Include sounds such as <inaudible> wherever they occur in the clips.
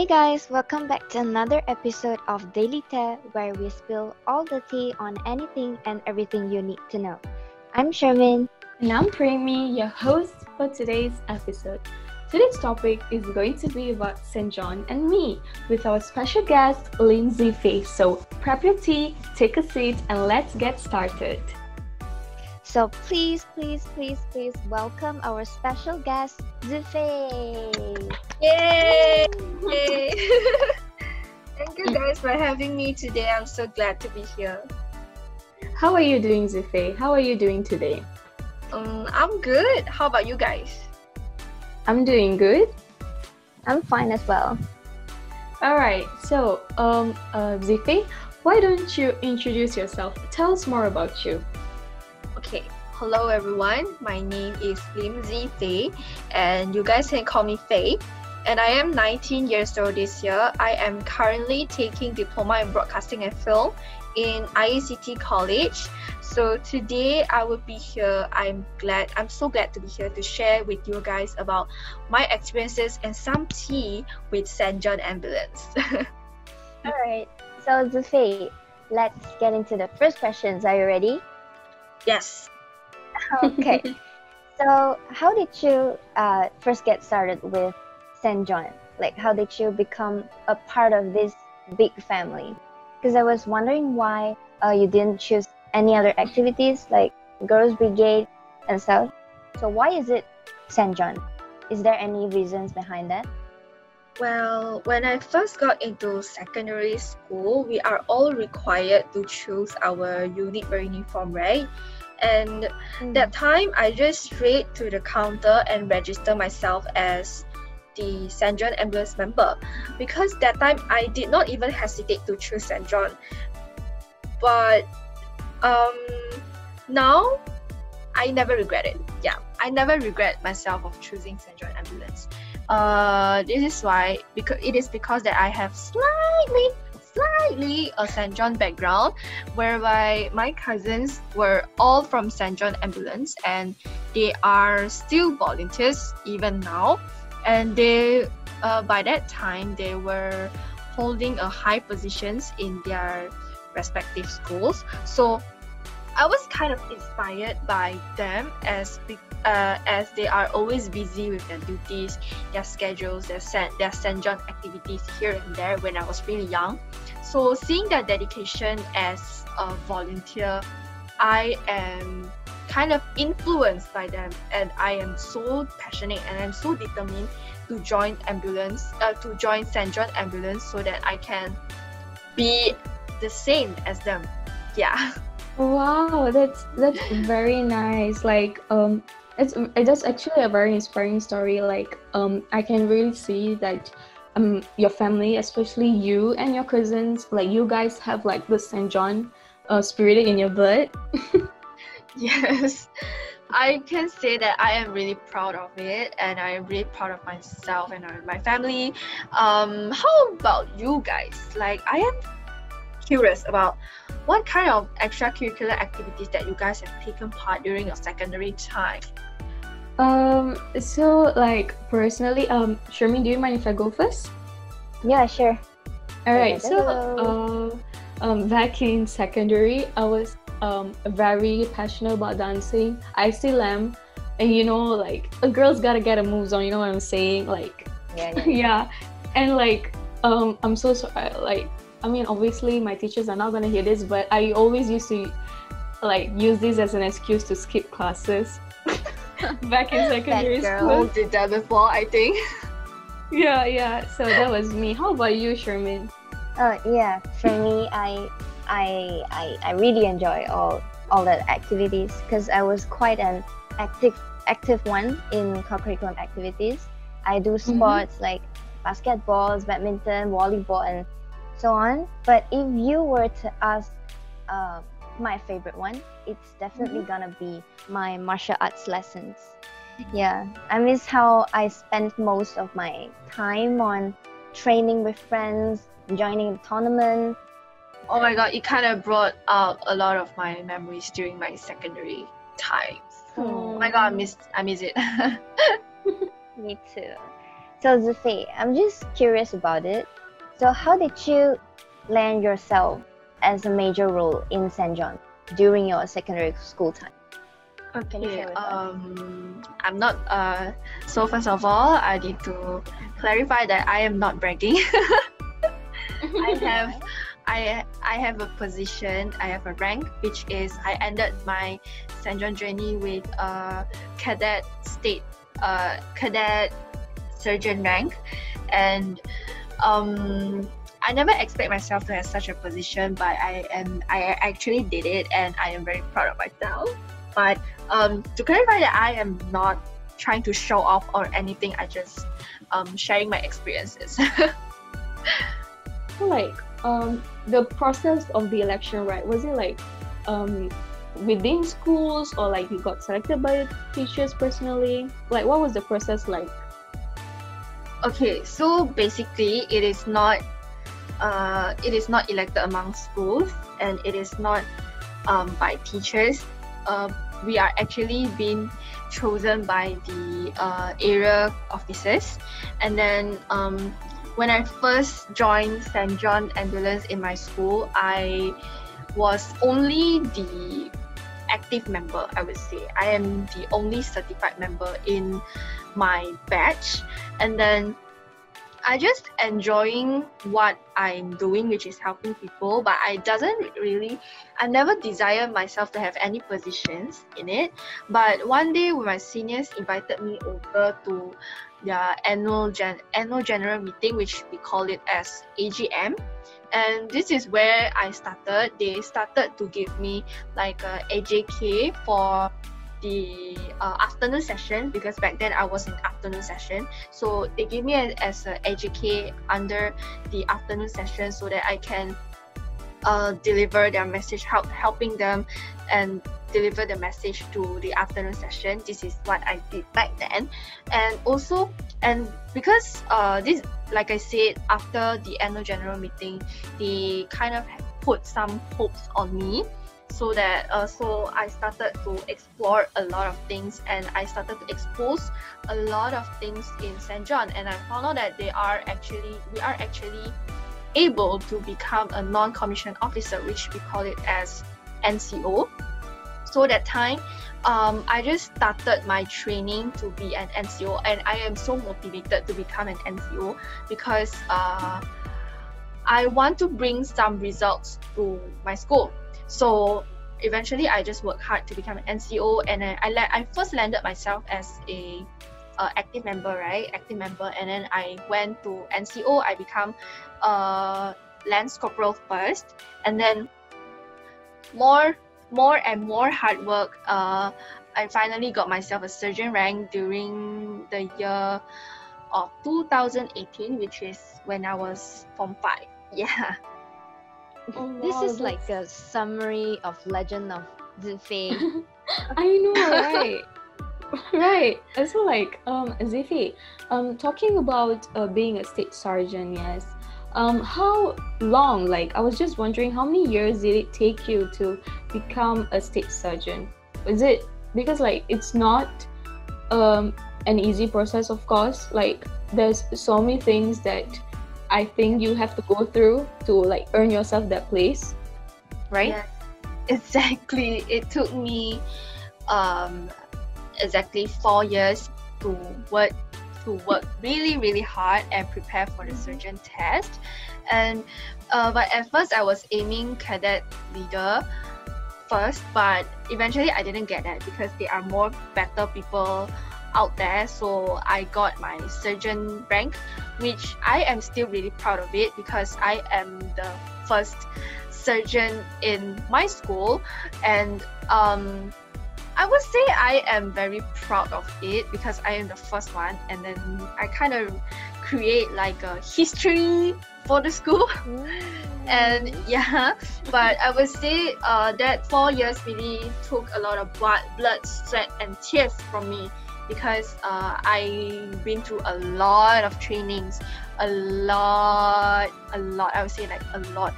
Hey guys, welcome back to another episode of Daily Tea where we spill all the tea on anything and everything you need to know. I'm Sherman. And I'm Premi, your host for today's episode. Today's topic is going to be about St. John and me with our special guest, Lim Zi Fei. So prep your tea, take a seat, and let's get started. So please, please, please, please welcome our special guest, Zufei. Yay! <laughs> Yay! <laughs> Thank you guys for having me today. I'm so glad to be here. How are you doing, Zufei? How are you doing today? Um, I'm good. How about you guys? I'm doing good. I'm fine as well. All right. So, um, uh, Zufei, why don't you introduce yourself? Tell us more about you. Okay. Hello everyone. My name is Lim Zi Fei, and you guys can call me Fei. And I am 19 years old this year. I am currently taking diploma in broadcasting and film in IACT College. So today I will be here. I'm glad. I'm so glad to be here to share with you guys about my experiences and some tea with St. John Ambulance. <laughs> All right. So Zufei, let's get into the first questions. Are you ready? Yes. Okay. <laughs> so how did you uh, first get started with St. John? Like, how did you become a part of this big family? Because I was wondering why uh, you didn't choose any other activities like Girls Brigade and stuff. So why is it St. John? Is there any reasons behind that? Well, when I first got into secondary school, we are all required to choose our unit or uniform, right? And Mm. that time, I just straight to the counter and register myself as the St. John ambulance member because that time I did not even hesitate to choose St. John. But um, now I never regret it. Yeah, I never regret myself of choosing St. John ambulance. Uh, this is why because it is because that I have slightly slightly a St. John background whereby my cousins were all from St. John ambulance and they are still volunteers even now and they uh, by that time they were holding a high positions in their respective schools so I was kind of inspired by them as uh, as they are always busy with their duties, their schedules, their St. their St. John activities here and there when I was really young. So seeing their dedication as a volunteer, I am kind of influenced by them and I am so passionate and I'm so determined to join ambulance uh, to join St. John ambulance so that I can be the same as them. Yeah. <laughs> Wow, that's that's very nice. Like, um, it's it's actually a very inspiring story. Like, um, I can really see that, um, your family, especially you and your cousins, like you guys have like the Saint John, uh, spirit in your blood. <laughs> Yes, I can say that I am really proud of it, and I am really proud of myself and uh, my family. Um, how about you guys? Like, I am curious about what kind of extracurricular activities that you guys have taken part during your secondary time. Um, so like personally, um, Sherman, do you mind if I go first? Yeah, sure. All right. Okay, So, uh, um, back in secondary, I was um very passionate about dancing. I still am, and you know, like a girl's gotta get a moves on. You know what I'm saying? Like, Yeah, yeah. <laughs> yeah, and like, um, I'm so sorry. Like, I mean, obviously, my teachers are not gonna hear this, but I always used to like use this as an excuse to skip classes. <laughs> back in secondary girl. school. did that before, I think. Yeah, yeah. So that was me. How about you, Sherman? Oh yeah, for me, I, I, I, I really enjoy all all the activities because I was quite an active active one in co-curriculum activities. I do mm-hmm. sports like basketballs, badminton, volleyball, and so on. But if you were to ask, uh, my favorite one, it's definitely gonna be my martial arts lessons. Yeah, I miss how I spent most of my time on training with friends, joining the tournament. Oh my god, it kind of brought out a lot of my memories during my secondary times. Oh my god, I miss I miss it. <laughs> <laughs> Me too. So Zifei, I'm just curious about it. So how did you land yourself as a major role in St. John during your secondary school time? Okay, share with us? um, I'm not. Uh, so first of all, I need to clarify that I am not bragging. <laughs> <laughs> I have, I I have a position. I have a rank, which is I ended my St. John journey with a cadet state, uh, cadet surgeon rank, and um, I never expect myself to have such a position, but I am I actually did it, and I am very proud of myself. But um, to clarify that I am not trying to show off or anything. I just um, sharing my experiences. <laughs> So, like um the process of the election right was it like um within schools or like you got selected by the teachers personally like what was the process like okay, so basically, it is not uh, it is not elected among schools, and it is not um, by teachers. Uh, we are actually being chosen by the uh, area officers, and then um, when I first joined St. John Ambulance in my school, I was only the active member, I would say. I am the only certified member in my batch. And then I just enjoying what I'm doing, which is helping people, but I doesn't really I never desire myself to have any positions in it. But one day when my seniors invited me over to their annual gen annual general meeting, which we call it as AGM. And this is where I started. They started to give me like a AJK for the uh, afternoon session because back then I was in afternoon session. So they gave me as, as a AJK under the afternoon session so that I can uh, deliver their message, help helping them and deliver the message to the afternoon session. This is what I did back then, and also and because uh, this like I said after the annual general meeting, they kind of put some hopes on me so that uh, so I started to explore a lot of things and I started to expose a lot of things in St. John and I found out that they are actually we are actually able to become a non-commissioned officer which we call it as NCO so that time um, I just started my training to be an NCO and I am so motivated to become an NCO because uh, I want to bring some results to my school. So eventually, I just worked hard to become an NCO, and I I, I first landed myself as a uh, active member, right? Active member, and then I went to NCO. I become uh, Lance Corporal first, and then more more and more hard work. Uh, I finally got myself a surgeon rank during the year of 2018, which is when I was Form 5. <laughs> Yeah. Oh, This wow, is like a summary of Legend of Zifei. <laughs> I know, right? <laughs> right. So, like, um, Zifi, um, talking about uh, being a state sergeant, yes. Um, how long? Like, I was just wondering, how many years did it take you to become a state surgeon? Is it because like it's not um an easy process, of course. Like, there's so many things that I think you have to go through to like earn yourself that place, right? Exactly. It took me um, exactly four years to work to work really really hard and prepare for the surgeon test. And uh, but at first I was aiming cadet leader first, but eventually I didn't get that because there are more better people out there. So I got my surgeon rank, which I am still really proud of it because I am the first surgeon in my school and um I would say I am very proud of it because I am the first one and then I kind of create like a history for the school. <laughs> And yeah but I would say uh, that four years really took a lot of blood, blood sweat and tears from me because uh, I've been through a lot of trainings a lot a lot I would say like a lot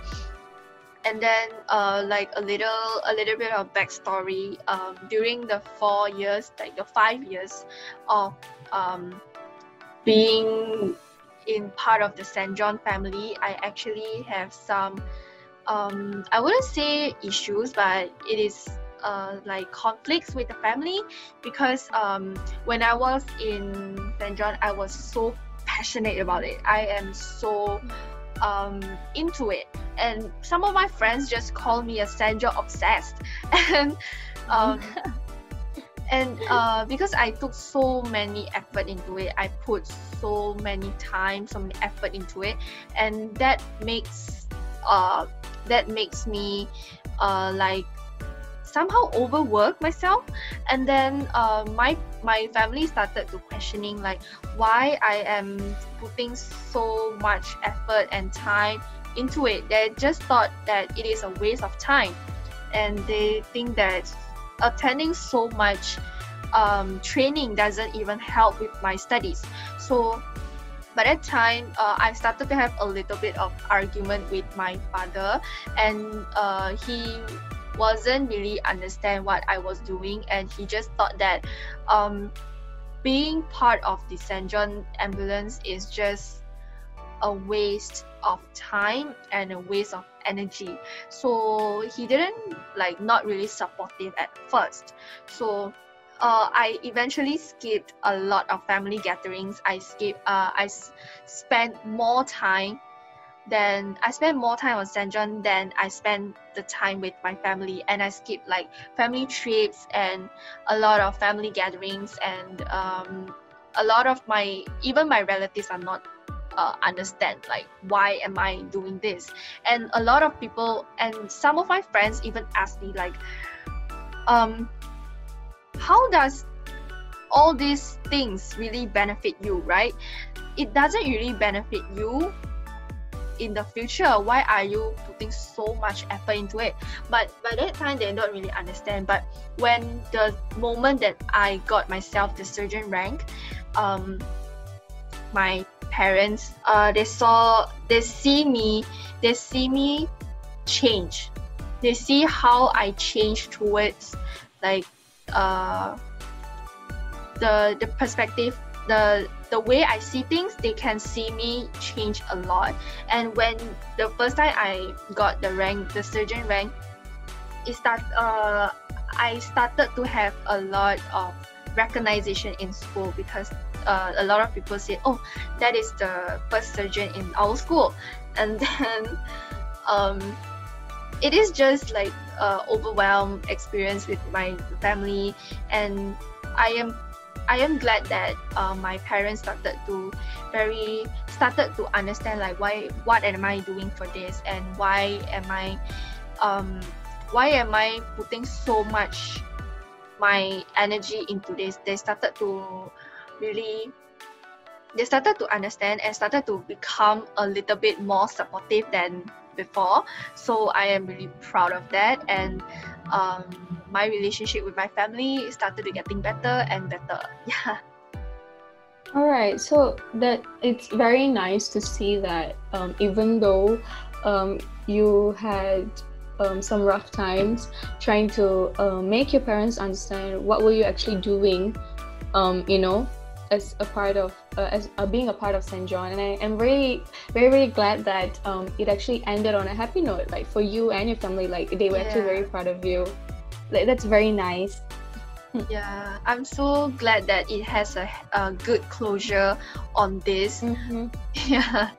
and then uh, like a little a little bit of backstory um, during the four years like the five years of um, being in part of the St. John family, I actually have some, um, I wouldn't say issues, but it is uh, like conflicts with the family because um, when I was in St. John, I was so passionate about it. I am so um, into it, and some of my friends just call me a St. Obsessed, <laughs> and um, <laughs> and uh, because I took so many effort into it, I put so many time, so many effort into it, and that makes uh, that makes me uh, like somehow overwork myself. And then uh, my my family started to questioning like why i am putting so much effort and time into it. They just thought that it is a waste of time. And they think that attending so much um, training doesn't even help with my studies. So by that time uh, i started to have a little bit of argument with my father. And uh, he wasn't really understand what I was doing and he just thought that um, being part of the St. John ambulance is just a waste of time and a waste of energy so he didn't like not really supportive at first so uh, I eventually skipped a lot of family gatherings. I skipped. Uh, I spent more time then I spend more time on St. John than I spend the time with my family and I skip like family trips and a lot of family gatherings and um, a lot of my even my relatives are not uh, understand like why am I doing this and a lot of people and some of my friends even ask me like um how does all these things really benefit you right it doesn't really benefit you in the future why are you putting so much effort into it? But by that time they don't really understand. But when the moment that i got myself the surgeon rank um, my parents uh, they saw they see me they see me change. They see how i change towards like uh, the the perspective the the way I see things, they can see me change a lot. And when the first time I got the rank, the surgeon rank, it start uh I started to have a lot of recognition in school because uh, a lot of people say, "Oh, that is the first surgeon in our school," <laughs> and then um, it is just like uh, overwhelmed experience with my family, and I am I am glad that uh, my parents started to very started to understand like why what am I doing for this and why am I um, why am I putting so much my energy into this? They started to really they started to understand and started to become a little bit more supportive than before so I am really proud of that and um, my relationship with my family started to getting better and better. <laughs> Yeah. All right, so that it's very nice to see that um, even though um, you had um, some rough times trying to uh, make your parents understand what were you actually doing, um, you know, as a part of uh, as uh, being a part of St. John, and I am really very very glad that um, it actually ended on a happy note, like for you and your family, like they were yeah. actually very proud of you. Like that's very nice. yeah, I'm so glad that it has a, a good closure on this. Mm-hmm. <laughs> Yeah.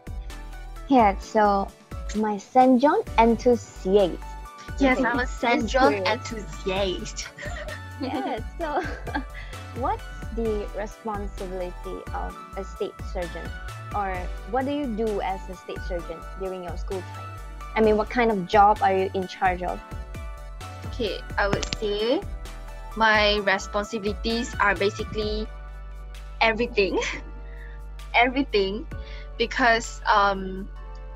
Yeah. So my St. John enthusiast. Yes, I'm a St. John enthusiast. <laughs> yeah. So, <laughs> what's the responsibility of a state surgeon? Or what do you do as a state surgeon during your school time? I mean, what kind of job are you in charge of? Okay, I would say my responsibilities are basically everything. <laughs> everything. Because um,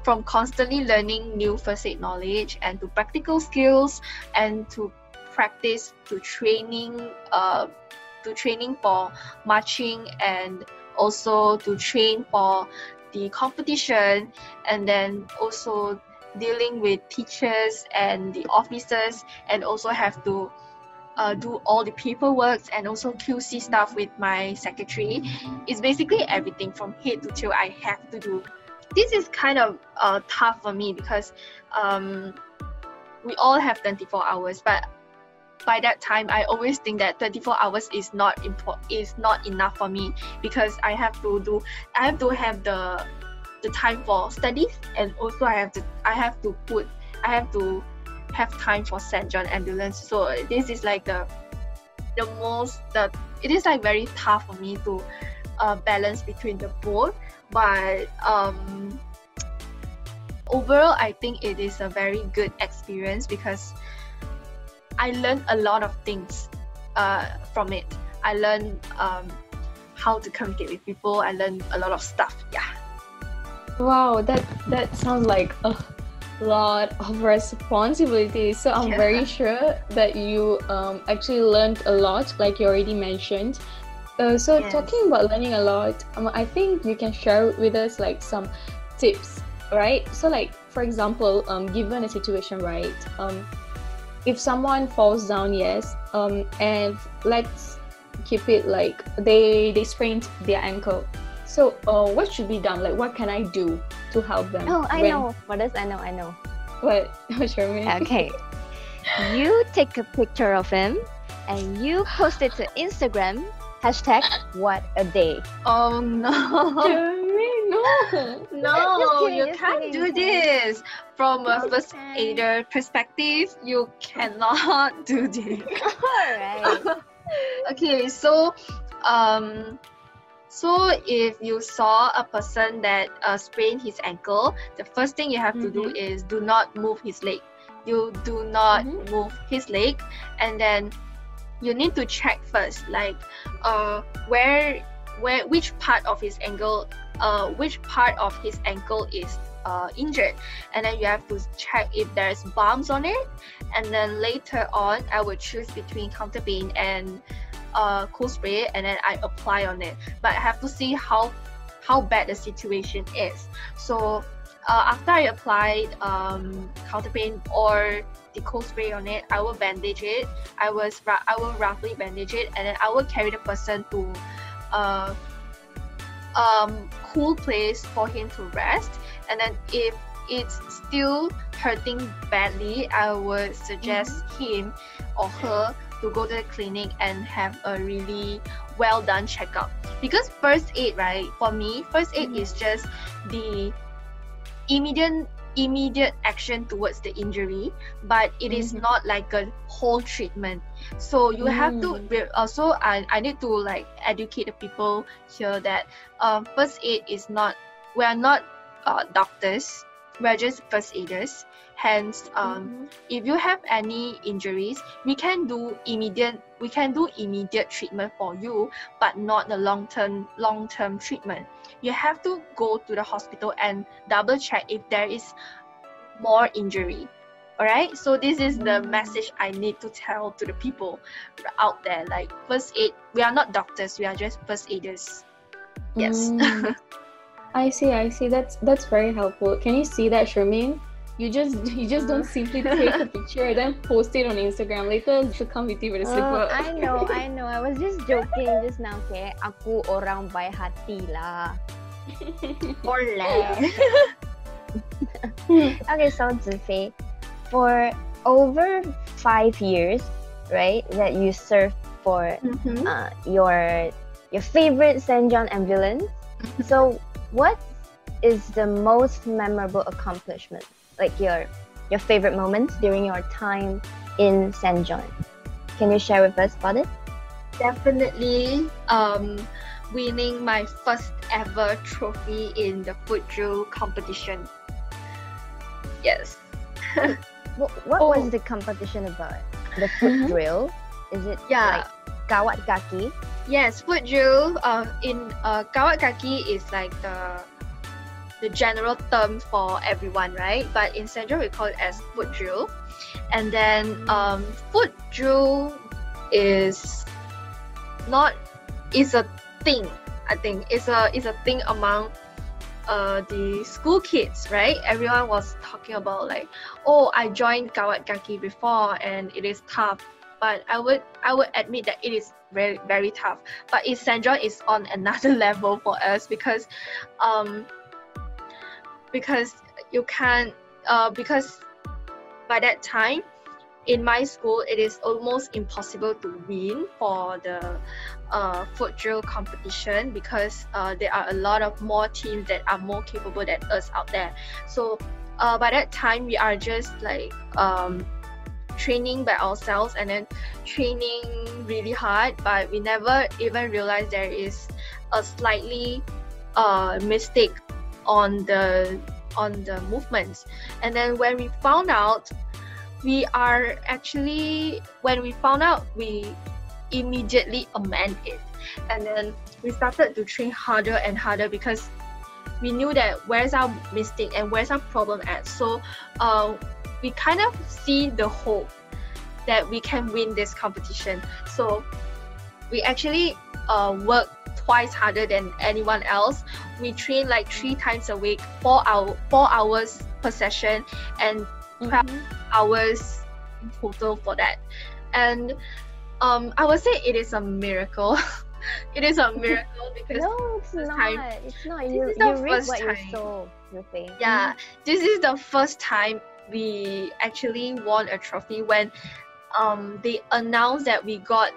from constantly learning new first aid knowledge and to practical skills and to practice to training uh, to training for marching and also to train for the competition and then also dealing with teachers and the officers and also have to uh, do all the paperwork and also QC stuff with my secretary. It's basically everything from head to toe I have to do. This is kind of uh, tough for me because um, we all have 24 hours, but by that time I always think that 24 hours is not important is not enough for me because I have to do I have to have the the time for studies and also I have to I have to put I have to have time for St. John ambulance. So this is like the the most the it is like very tough for me to uh, balance between the both. But um, overall, I think it is a very good experience because I learned a lot of things uh, from it. I learned um, how to communicate with people. I learned a lot of stuff. Yeah. Wow, that that sounds like a lot of responsibility. So I'm Yeah. very sure that you um, actually learned a lot, like you already mentioned. Uh, so Yes. talking about learning a lot, um, I think you can share with us like some tips, right? So like for example, um, given a situation, right? Um, if someone falls down, yes, um, and let's keep it like they they sprained their ankle. So uh, what should be done? Like what can I do to help them? Oh, I when- know. For this, I know. I know. What? <laughs> Sherman? Okay. you take a picture of him and you post it to Instagram. Hashtag what a day. Oh no. Sherman, no. No, kidding, you just can't kidding, do kidding. this. From a first aider perspective, you cannot <laughs> do this. Alright. <laughs> okay, so um so if you saw a person that uh, sprained his ankle, the first thing you have to do Mhm. is do not move his leg. You do not Mhm. move his leg, and then you need to check first, like uh where where which part of his ankle uh which part of his ankle is uh, injured. And then you have to check if there's bumps on it. And then later on i would choose between counter pain and uh, cool spray and then i apply on it. But i have to see how how bad the situation is. So uh, after i applied um, counter pain or the cold spray on it i will bandage it. I was i will roughly bandage it and then i will carry the person to uh, um, cool place for him to rest and then if it's still hurting badly i would suggest him or her to go to the clinic and have a really well done checkup because first aid right for me first aid Mhm. is just the immediate immediate action towards the injury but it is Mhm. not like a whole treatment so you have to Mm. re- also I, I need to like educate the people here that um, first aid is not we are not uh, doctors we're just first aiders. Hence um, Mhm. if you have any injuries we can do immediate we can do immediate treatment for you but not the long term long term treatment. You have to go to the hospital and double check if there is more injury. All right so this is the Mm. message i need to tell to the people out there. Like first aid we are not doctors we are just first aiders. Yes. Mm. <laughs> I see, I see. That's that's very helpful. Can you see that, Shermaine? You just you just don't simply take a picture and then post it on Instagram. Later she'll come with you with a slipper. I know, I know. I was just joking just now, okay? Aku orang baik hati lah. <laughs> Oleh. <laughs> Okay, so Zifei, for over five years, right, that you served for Mhm. uh, your your favorite St. John ambulance. so, what is the most memorable accomplishment? Like your your favorite moments during your time in St. John? Can you share with us about it? definitely um, winning my first ever trophy in the foot drill competition. Yes. <laughs> What, what Oh. was the competition about? The foot Mhm. drill? Is it Yeah. like kawat kaki? Yes, foot drill. Uh, in uh, kawat kaki is like the the general term for everyone, right? But in Central we call it as foot drill. And then um, foot drill is not is a thing. I think it's a it's a thing among uh, the school kids, right? Everyone was talking about like, oh, I joined kawat kaki before and it is tough. But I would I would admit that it is very very tough. But Saint is on another <laughs> level for us because um because you can't uh because by that time in my school it is almost impossible to win for the uh, foot drill competition because uh, there are a lot of more teams that are more capable than us out there so uh, by that time we are just like um, training by ourselves and then training really hard but we never even realized there is a slightly uh, mistake on the on the movements. And then when we found out we are actually when we found out we immediately amend it. And then we started to train harder and harder because we knew that where's our mistake and where's our problem at. So uh, we kind of see the hope that we can win this competition so we actually uh, work twice harder than anyone else we train like three times a week four hour four hours per session and 12 mm-hmm. hours in total for that and um, I would say it is a miracle. <laughs> it is a <laughs> miracle because no, it's not. Time, it's not. You, you reap what time. you sow. Yeah, this is the first time we actually won a trophy when um they announced that we got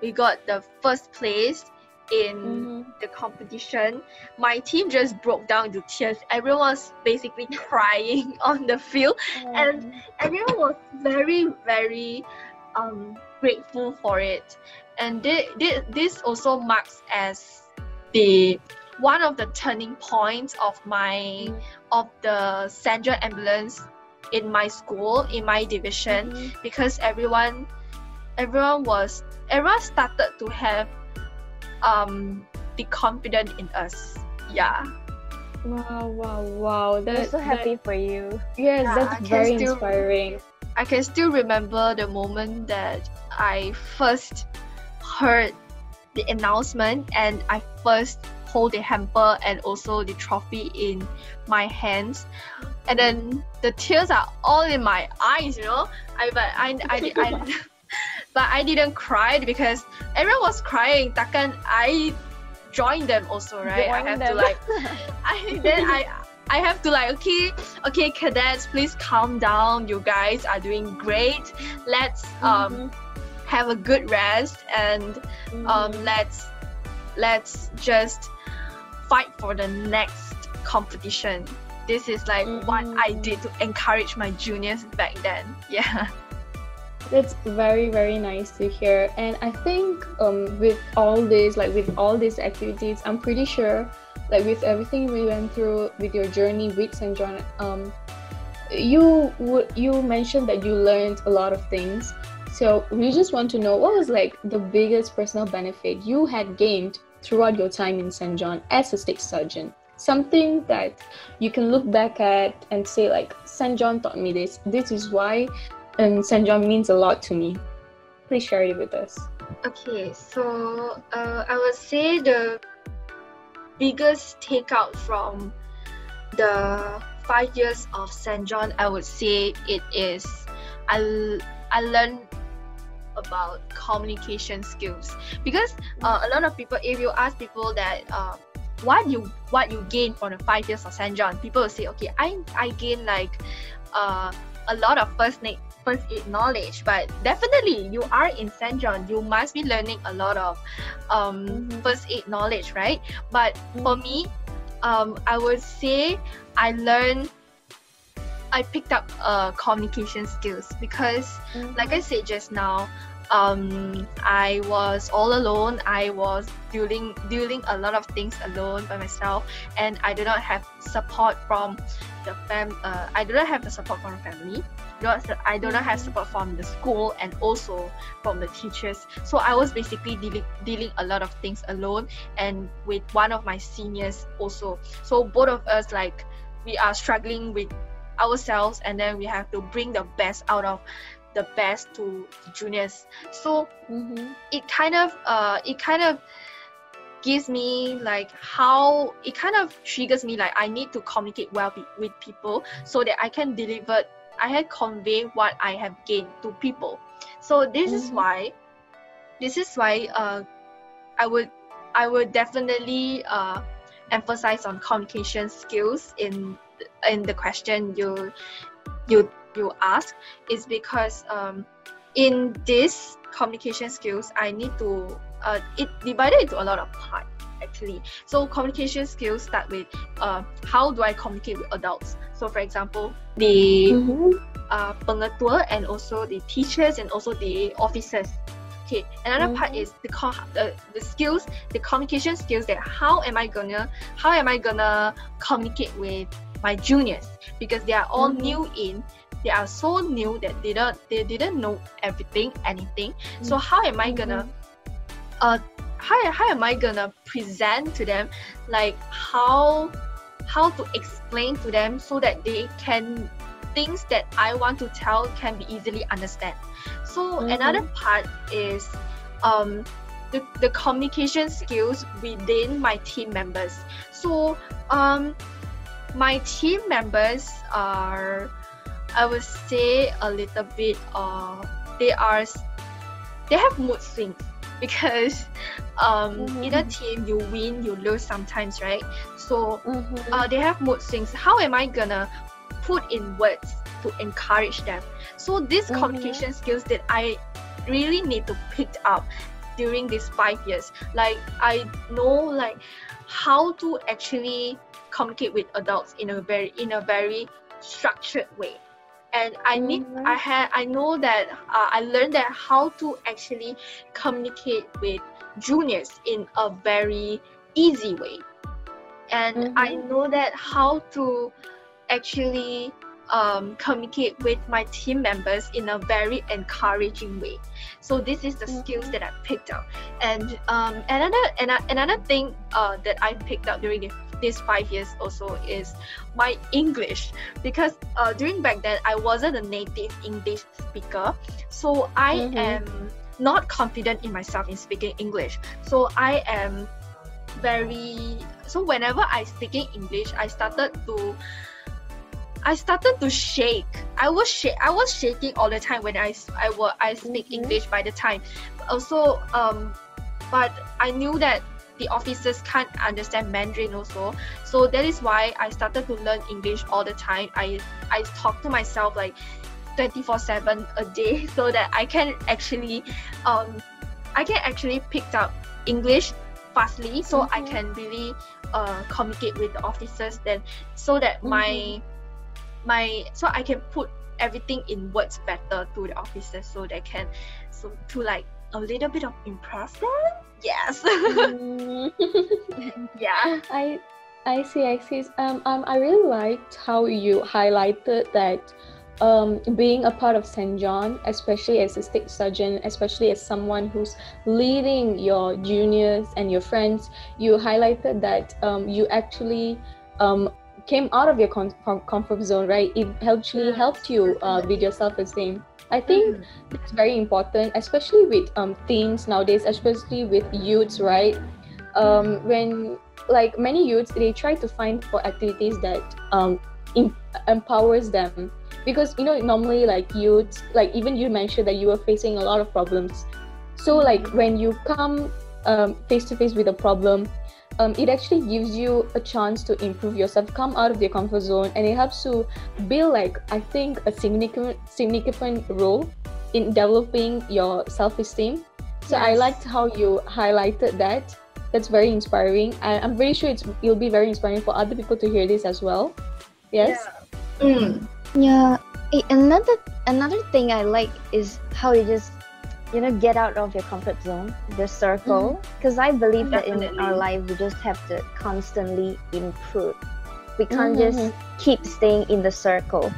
we got the first place in mm-hmm. the competition. My team just broke down into tears. Everyone was basically <laughs> crying <laughs> on the field, and everyone was very very um grateful for it. And th- th- this also marks as the one of the turning points of my mm. of the John ambulance in my school in my division mm-hmm. because everyone everyone was everyone started to have um the confidence in us. Yeah. Wow wow wow. That's so happy that, for you. Yes yeah, that's very still, inspiring. I can still remember the moment that I first heard the announcement and I first hold the hamper and also the trophy in my hands and then the tears are all in my eyes you know I but I I, I, I <laughs> but I didn't cry because everyone was crying takkan I joined them also right Join I have them. to like <laughs> I then I I have to like okay okay cadets please calm down you guys are doing great let's um mm-hmm. have a good rest and um, mm-hmm. um let's let's just fight for the next competition this is like mm-hmm. what I did to encourage my juniors back then <laughs> yeah that's very very nice to hear and i think um, with all this like with all these activities i'm pretty sure like with everything we went through with your journey with St. John, um, you would you mentioned that you learned a lot of things. So we just want to know what was like the biggest personal benefit you had gained throughout your time in St. John as a state surgeon. Something that you can look back at and say like St. John taught me this. This is why um, St. John means a lot to me. Please share it with us. Okay, so uh, I would say the biggest takeout from the five years of St. John, I would say it is I, I learned about communication skills because uh, a lot of people, if you ask people that uh, what you what you gain from the five years of St. John, people will say, okay, I I gain like uh, a lot of first name first aid knowledge but definitely you are in St. John you must be learning a lot of um, mm-hmm. first aid knowledge right but mm-hmm. for me um, I would say I learned I picked up uh, communication skills because mm-hmm. like I said just now um, I was all alone. I was dealing dealing a lot of things alone by myself, and I did not have support from the fam. Uh, I do not have the support from the family. I do not have mm-hmm. support from the school and also from the teachers. So I was basically dealing dealing a lot of things alone, and with one of my seniors also. So both of us like we are struggling with ourselves, and then we have to bring the best out of the best to juniors. So mm-hmm. it kind of uh it kind of gives me like how it kind of triggers me like I need to communicate well be, with people so that I can deliver I can convey what I have gained to people. So this is Mhm. why, this is why uh, I would I would definitely uh, emphasize on communication skills in in the question you you you ask is because um, in this communication skills I need to uh, it divided into a lot of parts actually. So communication skills start with uh, how do I communicate with adults. So for example, the Mhm. uh, pengetua and also the teachers and also the officers. Okay, another part Mhm. is the, co- the the skills, the communication skills. That how am I gonna how am I gonna communicate with my juniors because they are all Mhm. new in. They are so new that they don't they didn't know everything anything. So how am I gonna uh how, how am I gonna present to them like how how to explain to them so that they can things that I want to tell can be easily understand. So Mhm. another part is um the, the communication skills within my team members. So um my team members are I would say a little bit uh they are they have mood swings <laughs> because um in a Mhm. team you win you lose sometimes right so Mhm. uh, they have mood swings how am i gonna put in words to encourage them so these Mhm. communication skills that i really need to pick up during these five years like i know like how to actually communicate with adults in a very in a very structured way and i need Mhm. i had i know that uh, i learned that how to actually communicate with juniors in a very easy way and i Mhm. know that how to actually um, communicate with my team members in a very encouraging way. So this is the skills that i picked up. And um, another ano- another thing uh, that i picked up during the, these five years also is my english. Because uh, during back then i wasn't a native english speaker. So i Mhm. am not confident in myself in speaking english. So i am very so whenever i speaking english i started to I started to shake. I was shake. I was shaking all the time when I I wa- I speak Mhm. English by the time. Also, um, but I knew that the officers can't understand Mandarin also. So that is why I started to learn English all the time. I I talk to myself like 24/7 a day <laughs> so that I can actually um I can actually pick up English fastly so I Mhm. can really uh, communicate with the officers then so that my my so I can put everything in words better to the officers so they can so to like a little bit of impress them yes Mm. <laughs> yeah I I see, I see. Um, um, I really liked how you highlighted that um, being a part of St. John, especially as a state surgeon, especially as someone who's leading your juniors and your friends, you highlighted that um, you actually um, came out of your com- com- comfort zone, right? It actually Yes, helped you uh, with your self-esteem. I think it's very important, especially with um, teens nowadays, especially with youths, right? Um, when like many youths, they try to find for activities that um, em- empowers them, because you know normally like youths, like even you mentioned that you were facing a lot of problems. So like when you come um, face to face with a problem, um, it actually gives you a chance to improve yourself, come out of your comfort zone, and it helps to build like I think a significant significant role in developing your self-esteem. So I Yes. liked how you highlighted that. That's very inspiring. I, I'm pretty sure it's it'll be very inspiring for other people to hear this as well. Yes. Mm. Yeah. Another another thing I like is how you just you know get out of your comfort zone, the circle. Because I believe that in our life we just have to constantly improve. We can't Mhm. just keep staying in the circle.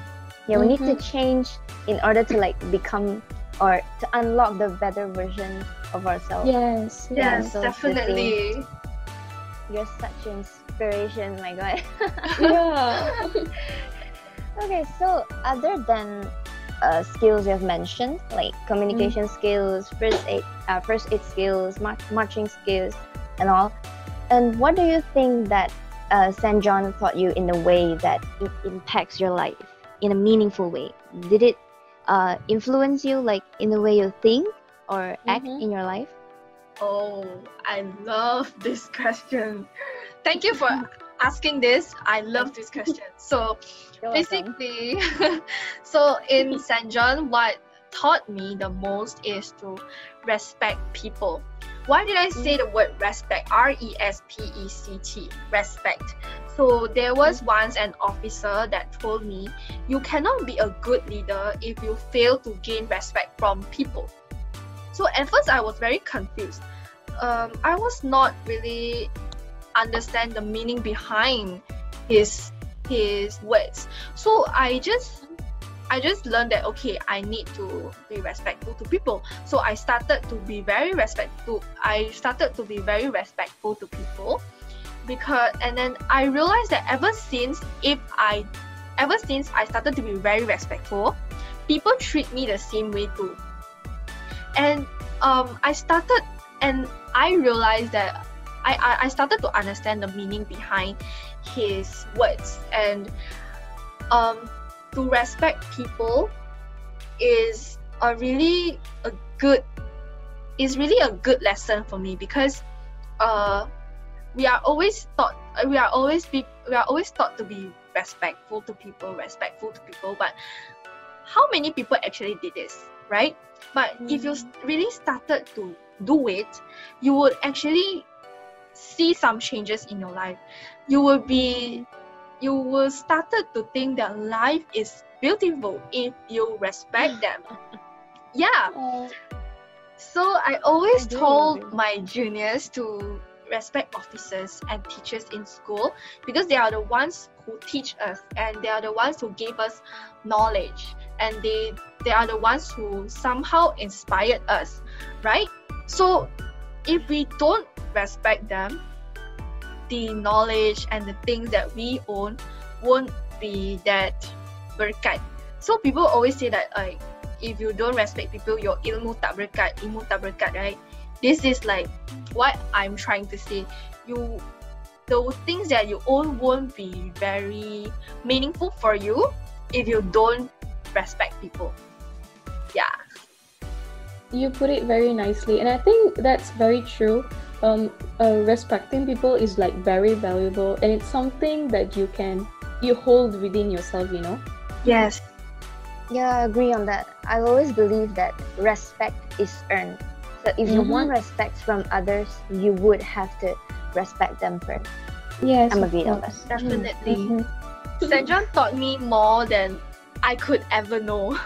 Yeah, we need to Mhm. change in order to like become or to unlock the better version of ourselves. Yes. Yeah, yes so definitely You're such inspiration, my god. Yeah. <laughs> Okay, so other than uh, skills you have mentioned, like communication skills, first aid, uh, first aid skills, mar- marching skills, and all, and what do you think that uh, St. John taught you in a way that it impacts your life in a meaningful way? Did it uh, influence you like in the way you think or act Mhm. in your life? Oh, I love this question. Thank you for asking this. I love this question. So basically, <laughs> so in St. John, what taught me the most is to respect people. Why did I say the word respect? R E S P E C T, respect. So there was once an officer that told me, you cannot be a good leader if you fail to gain respect from people. So at first I was very confused. Um, I was not really understand the meaning behind his his words. So I just I just learned that okay, I need to be respectful to people. So I started to be very respectful. I started to be very respectful to people because and then I realized that ever since if I ever since I started to be very respectful, people treat me the same way too. And um, I started and I realized that I, I, I started to understand the meaning behind his words. And um, to respect people is a really a good is really a good lesson for me because uh, we are always taught we are always be we are always taught to be respectful to people respectful to people. But how many people actually did this right? But if you really started to do it you would actually see some changes in your life you will be you will started to think that life is beautiful if you respect <laughs> them. Yeah. So I always I told my juniors to respect officers and teachers in school because they are the ones who teach us and they are the ones who gave us knowledge and they they are the ones who somehow inspired us, right? So if we don't respect them, the knowledge and the things that we own won't be that berkat. So people always say that like if you don't respect people, your ilmu tak berkat, ilmu tak berkat, right? This is like what I'm trying to say. You, the things that you own won't be very meaningful for you if you don't respect people. Yeah. You put it very nicely, and I think that's very true. Um, uh, respecting people is like very valuable, and it's something that you can you hold within yourself. You know. Yes. Yeah, I agree on that. I always believe that respect is earned. So if you Mhm. want respect from others, you would have to respect them first. Yes. I'm of agreed on course. Definitely. Mhm. St. John taught me more than I could ever know.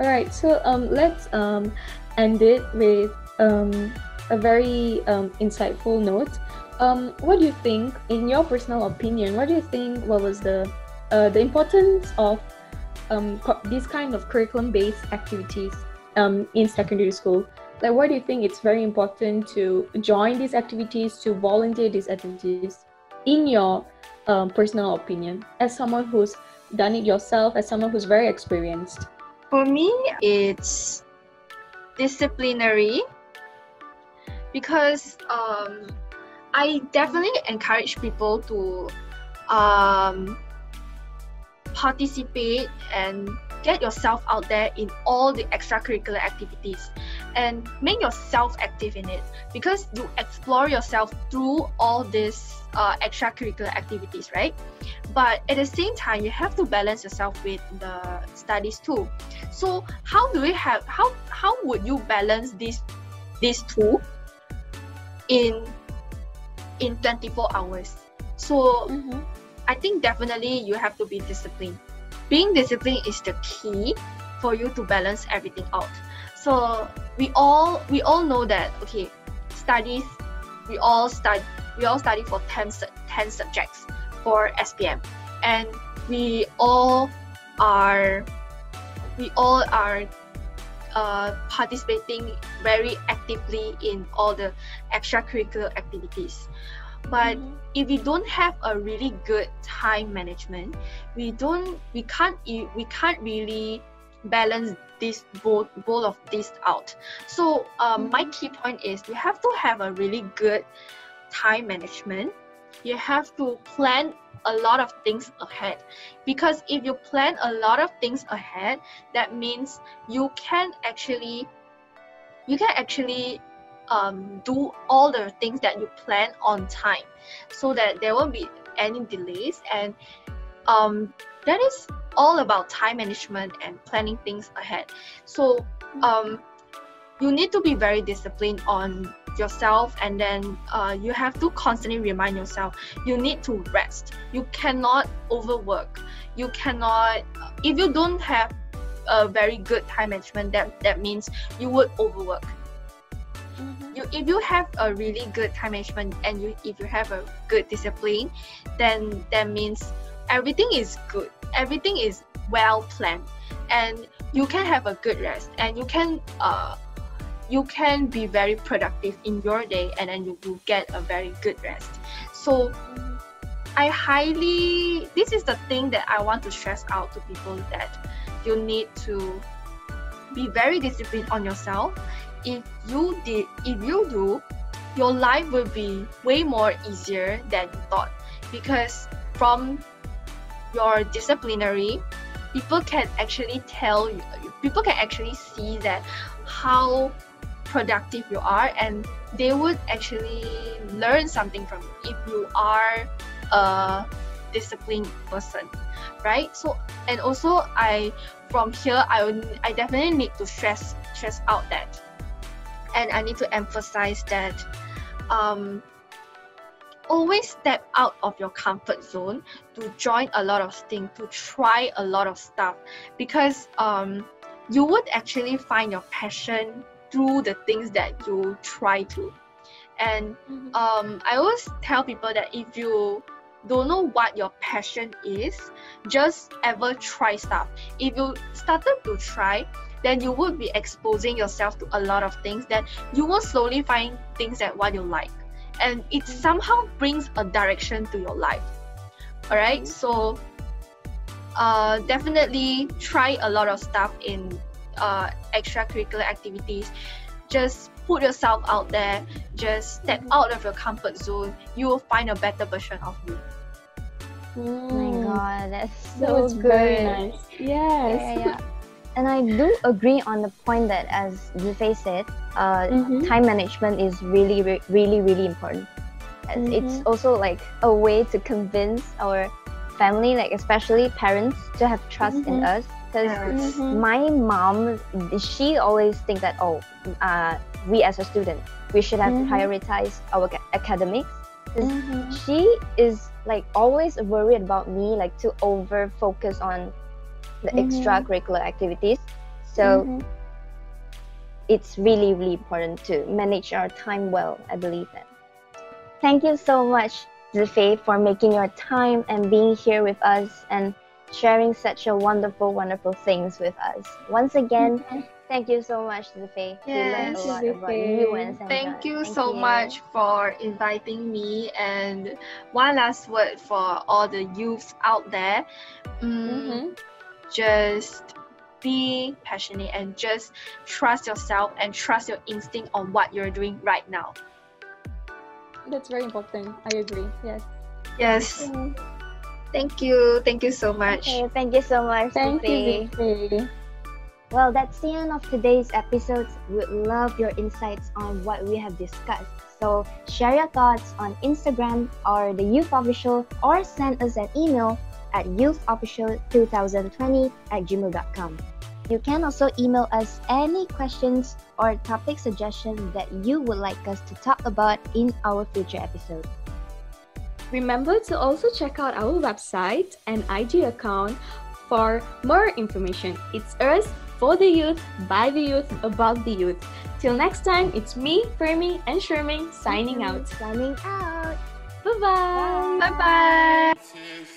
All right, so um, let's um, end it with um, a very um, insightful note. Um, what do you think, in your personal opinion, what do you think? What was the uh, the importance of um, these kind of curriculum-based activities um, in secondary school? Like, why do you think it's very important to join these activities, to volunteer these activities? In your um, personal opinion, as someone who's done it yourself, as someone who's very experienced. For me, it's disciplinary because um, I definitely encourage people to um, participate and get yourself out there in all the extracurricular activities and make yourself active in it because you explore yourself through all these uh, extracurricular activities, right? But at the same time, you have to balance yourself with the studies too. So how do we have how how would you balance these these two in in 24 hours? So mm-hmm. I think definitely you have to be disciplined. Being disciplined is the key for you to balance everything out. So we all we all know that okay, studies we all study we all study for 10, 10 subjects for SPM and we all are we all are uh, participating very actively in all the extracurricular activities. But if we don't have a really good time management we don't we can't we can't really balance this both both of these out. So um, my key point is you have to have a really good time management you have to plan a lot of things ahead. Because if you plan a lot of things ahead that means you can actually you can actually um, do all the things that you plan on time so that there won't be any delays. And um, that is all about time management and planning things ahead. So um, you need to be very disciplined on yourself and then uh, you have to constantly remind yourself you need to rest. You cannot overwork. You cannot if you don't have a very good time management that that means you would overwork. Mm-hmm. you if you have a really good time management and you if you have a good discipline then that means everything is good. Everything is well planned. And you can have a good rest. And you can uh you can be very productive in your day and then you will get a very good rest. So i highly this is the thing that i want to stress out to people that you need to be very disciplined on yourself. If you did if you do your life will be way more easier than you thought. Because from your disciplinary people can actually tell you people can actually see that how productive you are and they would actually learn something from you if you are a disciplined person right? So and also i from here i would, i definitely need to stress stress out that and I need to emphasize that um, always step out of your comfort zone to join a lot of things, to try a lot of stuff, because um, you would actually find your passion through the things that you try to. And Mm-hmm. um, I always tell people that if you don't know what your passion is, just ever try stuff. If you started to try, then you would be exposing yourself to a lot of things that you will slowly find things that what you like and it somehow brings a direction to your life all right so uh, definitely try a lot of stuff in uh, extracurricular activities just put yourself out there just step out of your comfort zone you will find a better version of you Oh my god, that's That so was good. very nice. Yes. Yeah, yeah. <laughs> And I do agree on the point that, as Zi Fei said, uh, Mhm. time management is really, re- really, really important. As It's also like a way to convince our family, like especially parents, to have trust in Mhm. us. Because. Mhm. my mom, she always think that oh, uh, we as a student, we should have Mhm. prioritized our academics Mhm. she is like always worried about me like to over focus on the Mhm. extracurricular activities so Mhm. it's really really important to manage our time well i believe that thank you so much Zi Fei, for making your time and being here with us and sharing such a wonderful wonderful things with us once again Mhm. thank you so much Zi Fei. we learned a Yes. lot about you and Sandra. Thank you so much for inviting me. And one last word for all the youths out there. Mm, Mhm. Just be passionate and just trust yourself and trust your instinct on what you're doing right now. That's very important. I agree. Yes. Yes. Thank you. Thank you so much. okay, thank you so much Thank Zi Fei. you, Vicky. Well, that's the end of today's episode. We'd love your insights on what we have discussed. So share your thoughts on Instagram or the Youth Official or send us an email at youthofficial2020 at gmail.com. You can also email us any questions or topic suggestions that you would like us to talk about in our future episodes. Remember to also check out our website and IG account for more information. It's us for the youth, by the youth, about the youth. Till next time, it's me, Fermi, and Sherming signing out. Signing out. Bye-bye. Bye bye. to